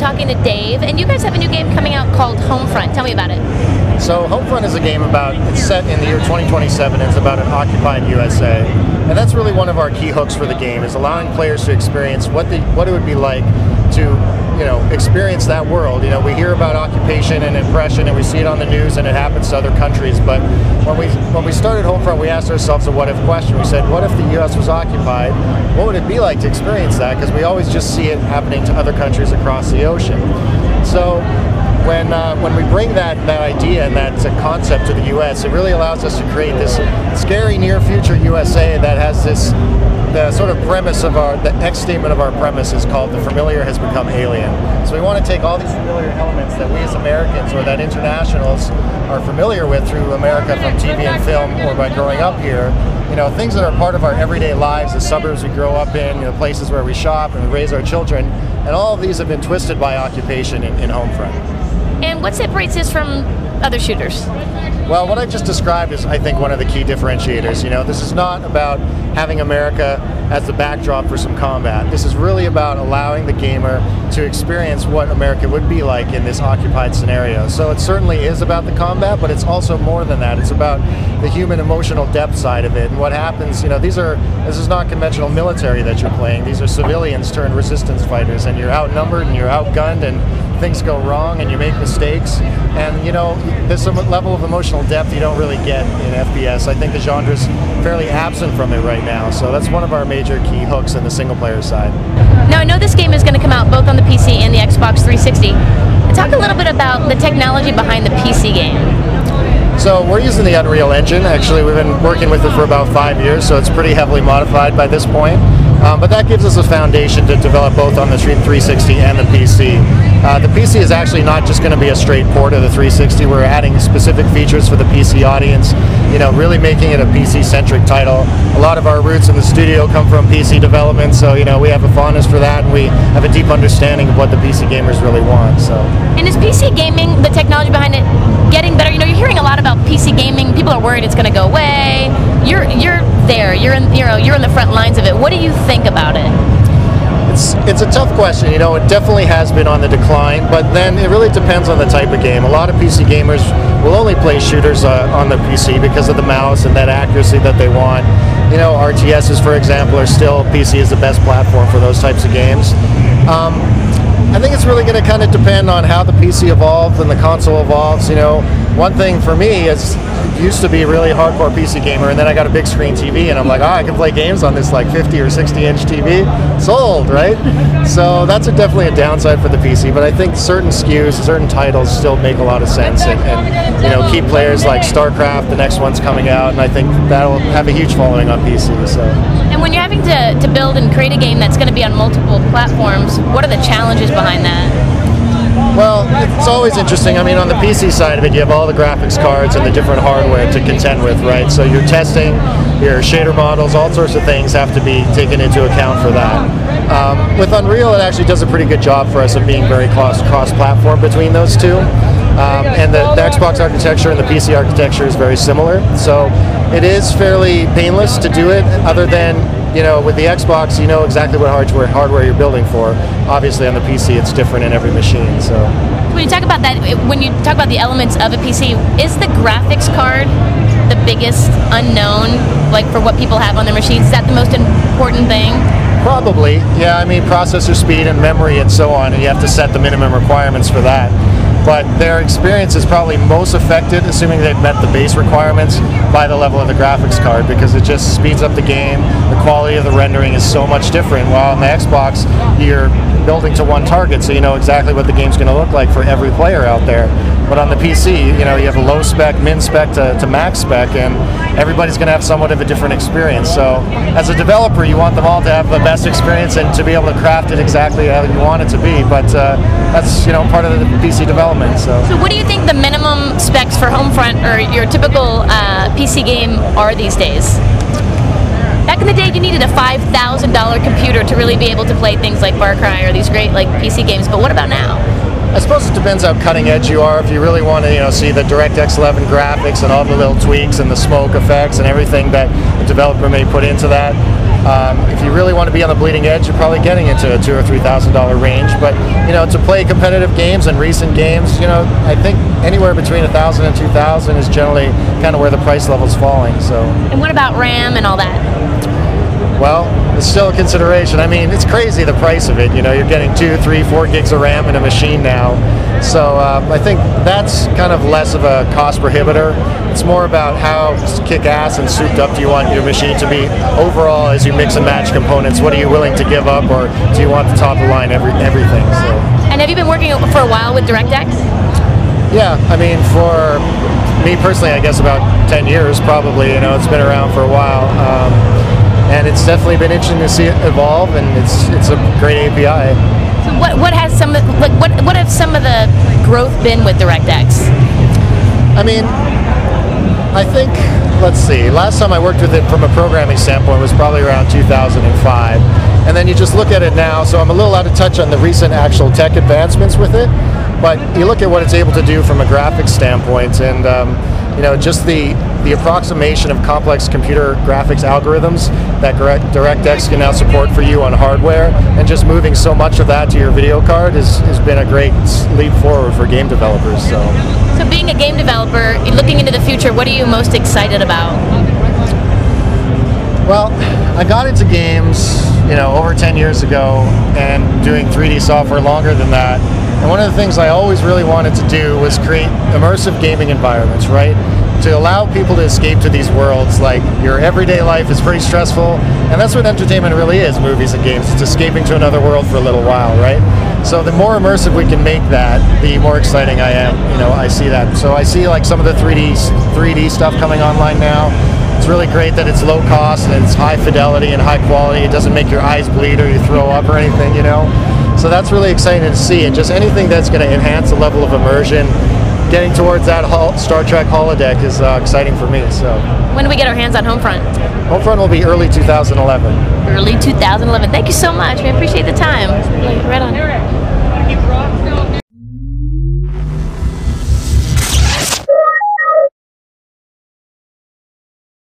talking to Dave, and you guys have a new game coming out called Homefront. Tell me about it. So Homefront is a game about it's set in the year 2027. It's about an occupied USA, and that's really one of our key hooks for the game is allowing players to experience what the what it would be like to you know experience that world. You know, we hear about occupation and oppression, and we see it on the news, and it happens to other countries. But when we when we started Homefront, we asked ourselves a what if question. We said, what if the U.S. was occupied? What would it be like to experience that? Because we always just see it happening to other countries across the ocean. So when uh, when we bring that that idea and that concept to the U.S., it really allows us to create this scary near future USA that has this the sort of premise of our the X statement of our premise is called the familiar has become alien. So we want to take all these familiar elements that we as Americans or that internationals are familiar with through America from TV and film or by growing up here. You know, things that are part of our everyday lives, the suburbs we grow up in, you know, places where we shop and raise our children, and all of these have been twisted by occupation in, in Homefront. And what separates this from other shooters? Well, what I just described is, I think, one of the key differentiators. You know, this is not about having America as the backdrop for some combat. This is really about allowing the gamer to experience what America would be like in this occupied scenario. So it certainly is about the combat, but it's also more than that. It's about the human emotional depth side of it and what happens. You know, these are this is not conventional military that you're playing. These are civilians turned resistance fighters, and you're outnumbered and you're outgunned and things go wrong and you make mistakes. And you know, there's some level of emotional depth you don't really get in FPS. I think the genre is fairly absent from it right now. So that's one of our major key hooks in the single player side. Now I know this game is going to come out both on the PC and the Xbox 360. Talk a little bit about the technology behind the PC game. So we're using the Unreal Engine. Actually, we've been working with it for about five years, so it's pretty heavily modified by this point. Um, but that gives us a foundation to develop both on the 360 and the PC. Uh, the PC is actually not just going to be a straight port of the 360. We're adding specific features for the PC audience, you know, really making it a PC-centric title. A lot of our roots in the studio come from PC development, so, you know, we have a fondness for that, and we have a deep understanding of what the PC gamers really want, so. And is PC gaming, the technology behind it, getting better? You know, you're hearing a lot about PC gaming. People are worried it's going to go away. You're, you're there. You're in, you know, you're in the front lines of it. What do you think about it? It's it's a tough question. You know, it definitely has been on the decline, but then it really depends on the type of game. A lot of PC gamers will only play shooters uh, on the PC because of the mouse and that accuracy that they want. You know, RTSs, for example, are still PC is the best platform for those types of games. Um, I think it's really going to kind of depend on how the PC evolves and the console evolves. You know, one thing for me is used to be really hardcore PC gamer, and then I got a big screen TV, and I'm like, oh, I can play games on this like 50 or 60 inch TV. Sold, right? So that's a, definitely a downside for the PC, but I think certain SKUs, certain titles still make a lot of sense, and, and you know, key players like StarCraft, the next one's coming out, and I think that'll have a huge following on PC. So. And when you're having to, to build and create a game that's going to be on multiple platforms, what are the challenges behind that? Well, it's always interesting. I mean, on the PC side of it, you have all the graphics cards and the different hardware to contend with, right? So your testing, your shader models, all sorts of things have to be taken into account for that. Um, with Unreal, it actually does a pretty good job for us of being very cross platform between those two. Um, and the, the, Xbox architecture and the PC architecture is very similar. So it is fairly painless to do it, other than you know, with the Xbox, you know exactly what hardware hardware you're building for. Obviously, on the PC, it's different in every machine. So, when you talk about that, when you talk about the elements of a PC, is the graphics card the biggest unknown, like for what people have on their machines? Is that the most important thing? Probably, yeah. I mean, processor speed and memory and so on, and you have to set the minimum requirements for that but their experience is probably most affected, assuming they've met the base requirements, by the level of the graphics card because it just speeds up the game. The quality of the rendering is so much different. While on the Xbox, you're building to one target, so you know exactly what the game's going to look like for every player out there. But on the PC, you know, you have a low spec, min spec to, to max spec, and everybody's going to have somewhat of a different experience. So, as a developer, you want them all to have the best experience and to be able to craft it exactly how you want it to be. But uh, that's you know part of the PC development. So. So, what do you think the minimum specs for Homefront or your typical uh, PC game are these days? Back in the day, you needed a five thousand dollar computer to really be able to play things like Far Cry or these great like PC games. But what about now? I suppose it depends how cutting edge you are. If you really want to, you know, see the DirectX 11 graphics and all the little tweaks and the smoke effects and everything that the developer may put into that, Um, if you really want to be on the bleeding edge, you're probably getting into a two or three thousand dollar range. But you know, to play competitive games and recent games, you know, I think anywhere between a thousand and two thousand is generally kind of where the price level is falling. So, And what about RAM and all that? well, it's still a consideration. I mean, it's crazy the price of it. You know, you're getting two, three, four gigs of RAM in a machine now. So uh, I think that's kind of less of a cost prohibitor. It's more about how kick-ass and souped up do you want your machine to be overall as you mix and match components. What are you willing to give up, or do you want the top of the line every everything? So. And have you been working for a while with DirectX? Yeah, I mean, for me personally, I guess about 10 years probably. You know, it's been around for a while. Um, and it's definitely been interesting to see it evolve, and it's it's a great API. So what what has some of like what what have some of the growth been with DirectX? I mean, I think let's see. Last time I worked with it from a programming standpoint was probably around 2005, and then you just look at it now. So I'm a little out of touch on the recent actual tech advancements with it, but you look at what it's able to do from a graphics standpoint, and um, you know just the the approximation of complex computer graphics algorithms that DirectX can now support for you on hardware, and just moving so much of that to your video card has, has been a great leap forward for game developers. So. So being a game developer, looking into the future, what are you most excited about? Well, I got into games, you know, over 10 years ago and doing 3D software longer than that. And one of the things I always really wanted to do was create immersive gaming environments, right? To allow people to escape to these worlds. Like your everyday life is pretty stressful, and that's what entertainment really is movies and games. It's escaping to another world for a little while, right? So the more immersive we can make that, the more exciting I am. You know, I see that. So I see like some of the 3D 3D stuff coming online now. It's really great that it's low cost and it's high fidelity and high quality. It doesn't make your eyes bleed or you throw up or anything, you know. So that's really exciting to see. And just anything that's going to enhance the level of immersion, getting towards that Star Trek holodeck is uh, exciting for me. So when do we get our hands on Homefront? Homefront will be early 2011. Early 2011. Thank you so much. We appreciate the time. Right on.